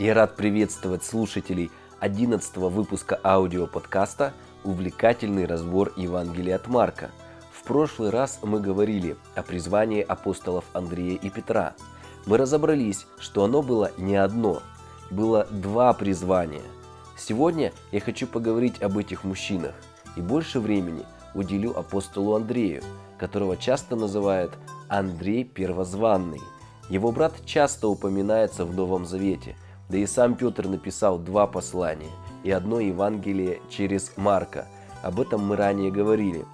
Я рад приветствовать слушателей 11 выпуска аудиоподкаста «Увлекательный разбор Евангелия от Марка». В прошлый раз мы говорили о призвании апостолов Андрея и Петра. Мы разобрались, что оно было не одно, было два призвания. Сегодня я хочу поговорить об этих мужчинах и больше времени уделю апостолу Андрею, которого часто называют Андрей Первозванный. Его брат часто упоминается в Новом Завете – да и сам Петр написал два послания и одно Евангелие через Марка. Об этом мы ранее говорили.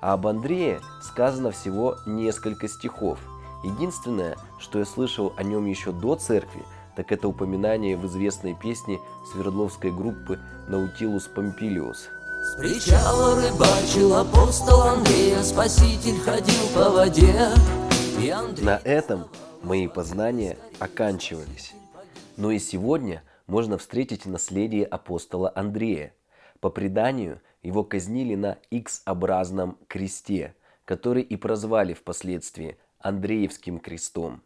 А об Андрее сказано всего несколько стихов. Единственное, что я слышал о нем еще до церкви, так это упоминание в известной песне Свердловской группы «Наутилус Помпилиус». С причала рыбачил апостол Андрея, Спаситель ходил по воде. Андрей... На этом мои познания оканчивались. Но и сегодня можно встретить наследие апостола Андрея. По преданию, его казнили на X-образном кресте, который и прозвали впоследствии Андреевским крестом.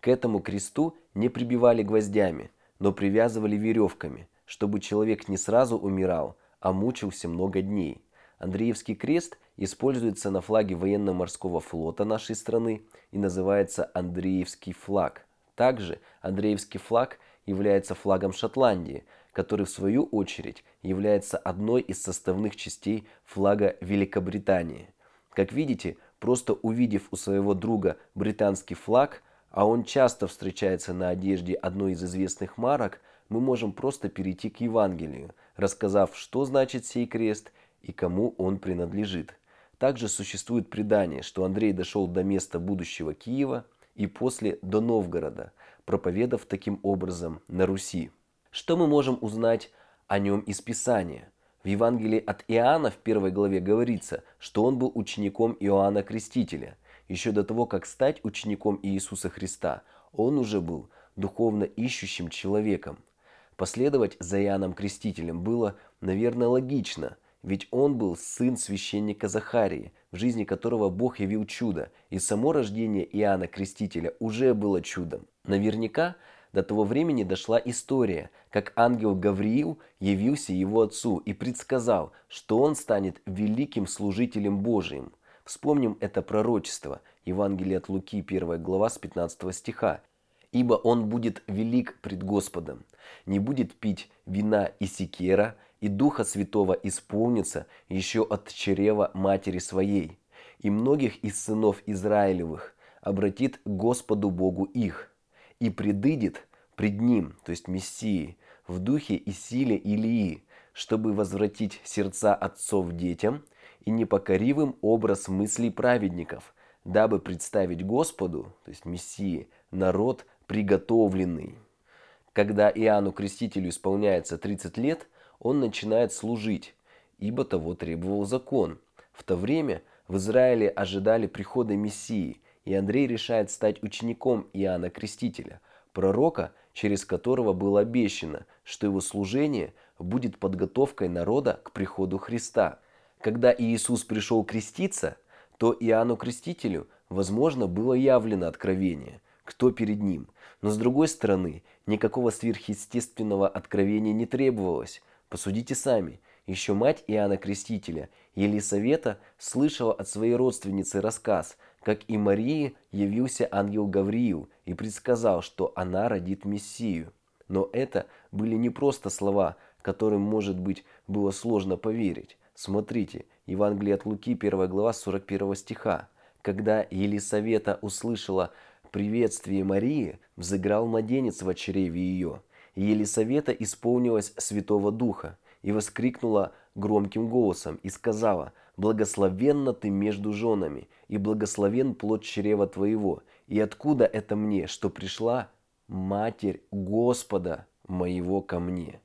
К этому кресту не прибивали гвоздями, но привязывали веревками, чтобы человек не сразу умирал, а мучился много дней. Андреевский крест используется на флаге военно-морского флота нашей страны и называется Андреевский флаг. Также Андреевский флаг является флагом Шотландии, который в свою очередь является одной из составных частей флага Великобритании. Как видите, просто увидев у своего друга британский флаг, а он часто встречается на одежде одной из известных марок, мы можем просто перейти к Евангелию, рассказав, что значит сей крест и кому он принадлежит. Также существует предание, что Андрей дошел до места будущего Киева – и после до Новгорода, проповедав таким образом на Руси. Что мы можем узнать о нем из Писания? В Евангелии от Иоанна в первой главе говорится, что он был учеником Иоанна Крестителя. Еще до того, как стать учеником Иисуса Христа, он уже был духовно ищущим человеком. Последовать за Иоанном Крестителем было, наверное, логично – ведь он был сын священника Захарии, в жизни которого Бог явил чудо, и само рождение Иоанна Крестителя уже было чудом. Наверняка до того времени дошла история, как ангел Гавриил явился его отцу и предсказал, что он станет великим служителем Божиим. Вспомним это пророчество, Евангелие от Луки, 1 глава с 15 стиха. «Ибо он будет велик пред Господом, не будет пить вина и секера, и Духа Святого исполнится еще от чрева матери своей, и многих из сынов Израилевых обратит Господу Богу их, и предыдет пред Ним, то есть Мессии, в духе и силе Илии, чтобы возвратить сердца отцов детям и непокоривым образ мыслей праведников, дабы представить Господу, то есть Мессии, народ приготовленный. Когда Иоанну Крестителю исполняется 30 лет – он начинает служить, ибо того требовал закон. В то время в Израиле ожидали прихода Мессии, и Андрей решает стать учеником Иоанна Крестителя, пророка, через которого было обещано, что его служение будет подготовкой народа к приходу Христа. Когда Иисус пришел креститься, то Иоанну Крестителю, возможно, было явлено откровение, кто перед ним. Но с другой стороны, никакого сверхъестественного откровения не требовалось, Посудите сами. Еще мать Иоанна Крестителя, Елисавета, слышала от своей родственницы рассказ, как и Марии явился ангел Гавриил и предсказал, что она родит Мессию. Но это были не просто слова, которым, может быть, было сложно поверить. Смотрите, Евангелие от Луки, 1 глава, 41 стиха. Когда Елисавета услышала приветствие Марии, взыграл младенец в чреве ее – Елисавета исполнилась Святого Духа и воскликнула громким голосом и сказала, «Благословенна ты между женами, и благословен плод чрева твоего, и откуда это мне, что пришла Матерь Господа моего ко мне?»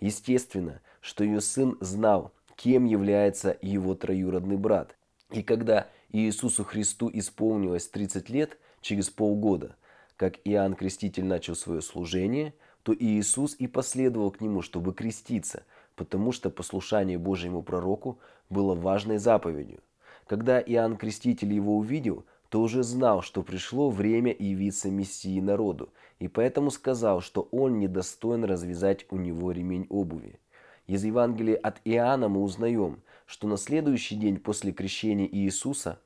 Естественно, что ее сын знал, кем является его троюродный брат. И когда Иисусу Христу исполнилось 30 лет, через полгода, как Иоанн Креститель начал свое служение – то Иисус и последовал к нему, чтобы креститься, потому что послушание Божьему пророку было важной заповедью. Когда Иоанн Креститель его увидел, то уже знал, что пришло время явиться Мессии народу, и поэтому сказал, что он недостоин развязать у него ремень обуви. Из Евангелия от Иоанна мы узнаем, что на следующий день после крещения Иисуса,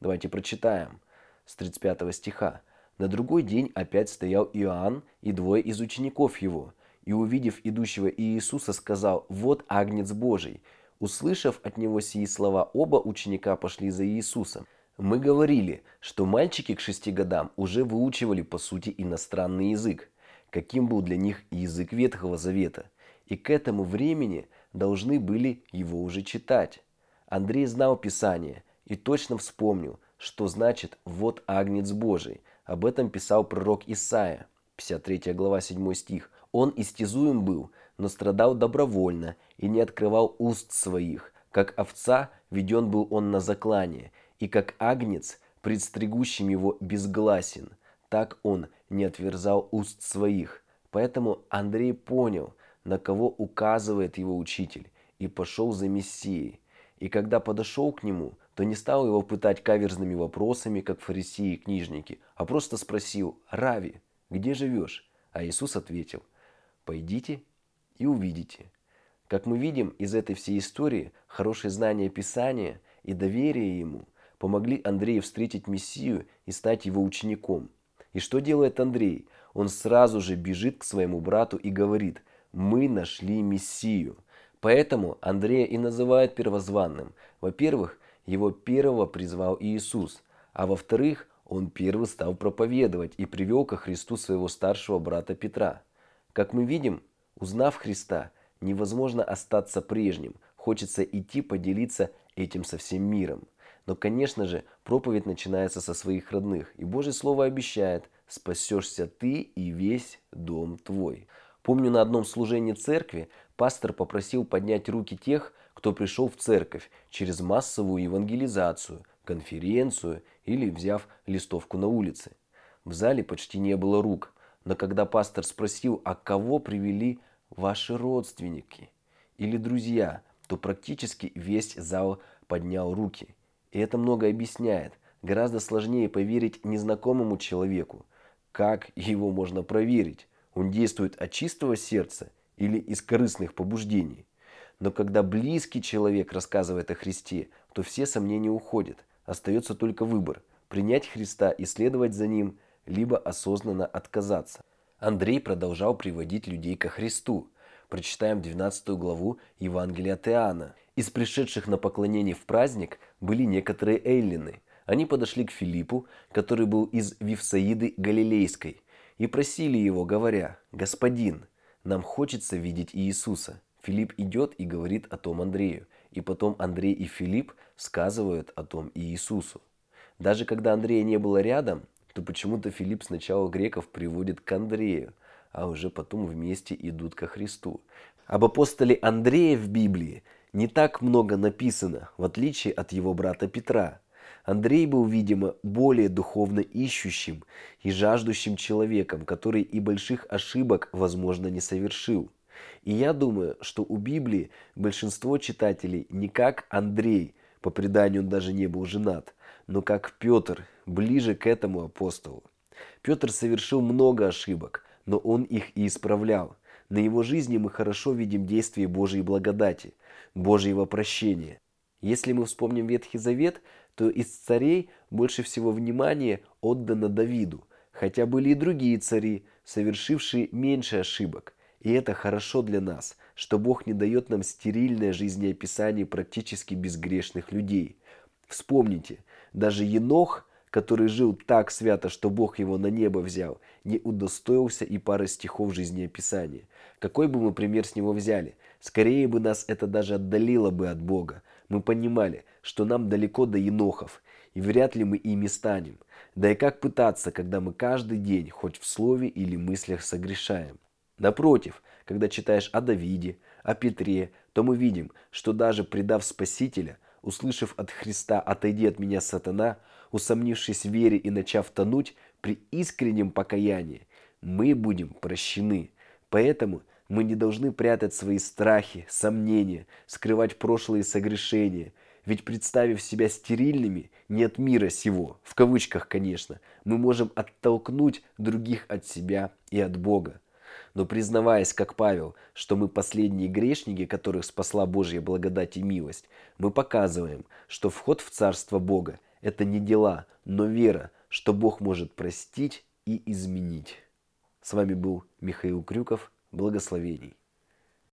давайте прочитаем с 35 стиха, на другой день опять стоял Иоанн и двое из учеников его, и, увидев идущего Иисуса, сказал, «Вот Агнец Божий». Услышав от него сии слова, оба ученика пошли за Иисусом. Мы говорили, что мальчики к шести годам уже выучивали по сути иностранный язык, каким был для них язык Ветхого Завета, и к этому времени должны были его уже читать. Андрей знал Писание и точно вспомнил, что значит «вот Агнец Божий». Об этом писал пророк Исаия, 53 глава 7 стих. «Он истязуем был, но страдал добровольно и не открывал уст своих, как овца веден был он на заклание, и как агнец, предстригущим его безгласен, так он не отверзал уст своих. Поэтому Андрей понял, на кого указывает его учитель, и пошел за Мессией. И когда подошел к нему, то не стал его пытать каверзными вопросами, как фарисеи и книжники, а просто спросил, «Рави, где живешь?» А Иисус ответил, «Пойдите и увидите». Как мы видим из этой всей истории, хорошее знание Писания и доверие ему помогли Андрею встретить Мессию и стать его учеником. И что делает Андрей? Он сразу же бежит к своему брату и говорит, мы нашли Мессию. Поэтому Андрея и называют первозванным. Во-первых, его первого призвал Иисус, а во-вторых, он первый стал проповедовать и привел ко Христу своего старшего брата Петра. Как мы видим, узнав Христа, невозможно остаться прежним, хочется идти поделиться этим со всем миром. Но, конечно же, проповедь начинается со своих родных. И Божье Слово обещает, спасешься ты и весь дом твой. Помню, на одном служении церкви пастор попросил поднять руки тех, кто пришел в церковь через массовую евангелизацию, конференцию или взяв листовку на улице. В зале почти не было рук, но когда пастор спросил, а кого привели ваши родственники или друзья, то практически весь зал поднял руки – и это много объясняет. Гораздо сложнее поверить незнакомому человеку. Как его можно проверить? Он действует от чистого сердца или из корыстных побуждений? Но когда близкий человек рассказывает о Христе, то все сомнения уходят. Остается только выбор – принять Христа и следовать за Ним, либо осознанно отказаться. Андрей продолжал приводить людей ко Христу. Прочитаем 12 главу Евангелия от Иоанна. Из пришедших на поклонение в праздник были некоторые эллины. Они подошли к Филиппу, который был из Вифсаиды Галилейской, и просили его, говоря, «Господин, нам хочется видеть Иисуса». Филипп идет и говорит о том Андрею, и потом Андрей и Филипп сказывают о том Иисусу. Даже когда Андрея не было рядом, то почему-то Филипп сначала греков приводит к Андрею, а уже потом вместе идут ко Христу. Об апостоле Андрея в Библии не так много написано, в отличие от его брата Петра. Андрей был, видимо, более духовно ищущим и жаждущим человеком, который и больших ошибок, возможно, не совершил. И я думаю, что у Библии большинство читателей не как Андрей, по преданию он даже не был женат, но как Петр, ближе к этому апостолу. Петр совершил много ошибок, но он их и исправлял. На его жизни мы хорошо видим действие Божьей благодати, Божьего прощения. Если мы вспомним Ветхий Завет, то из царей больше всего внимания отдано Давиду, хотя были и другие цари, совершившие меньше ошибок. И это хорошо для нас, что Бог не дает нам стерильное жизнеописание практически безгрешных людей. Вспомните, даже Енох, который жил так свято, что Бог его на небо взял, не удостоился и пары стихов жизнеописания. Какой бы мы пример с него взяли? Скорее бы нас это даже отдалило бы от Бога. Мы понимали, что нам далеко до енохов, и вряд ли мы ими станем. Да и как пытаться, когда мы каждый день, хоть в слове или мыслях, согрешаем? Напротив, когда читаешь о Давиде, о Петре, то мы видим, что даже предав Спасителя, услышав от Христа «Отойди от меня, сатана», усомнившись в вере и начав тонуть, при искреннем покаянии, мы будем прощены. Поэтому мы не должны прятать свои страхи, сомнения, скрывать прошлые согрешения. Ведь представив себя стерильными не от мира сего, в кавычках, конечно, мы можем оттолкнуть других от себя и от Бога. Но признаваясь, как Павел, что мы последние грешники, которых спасла Божья благодать и милость, мы показываем, что вход в Царство Бога – это не дела, но вера, что Бог может простить и изменить. С вами был Михаил Крюков. Благословений.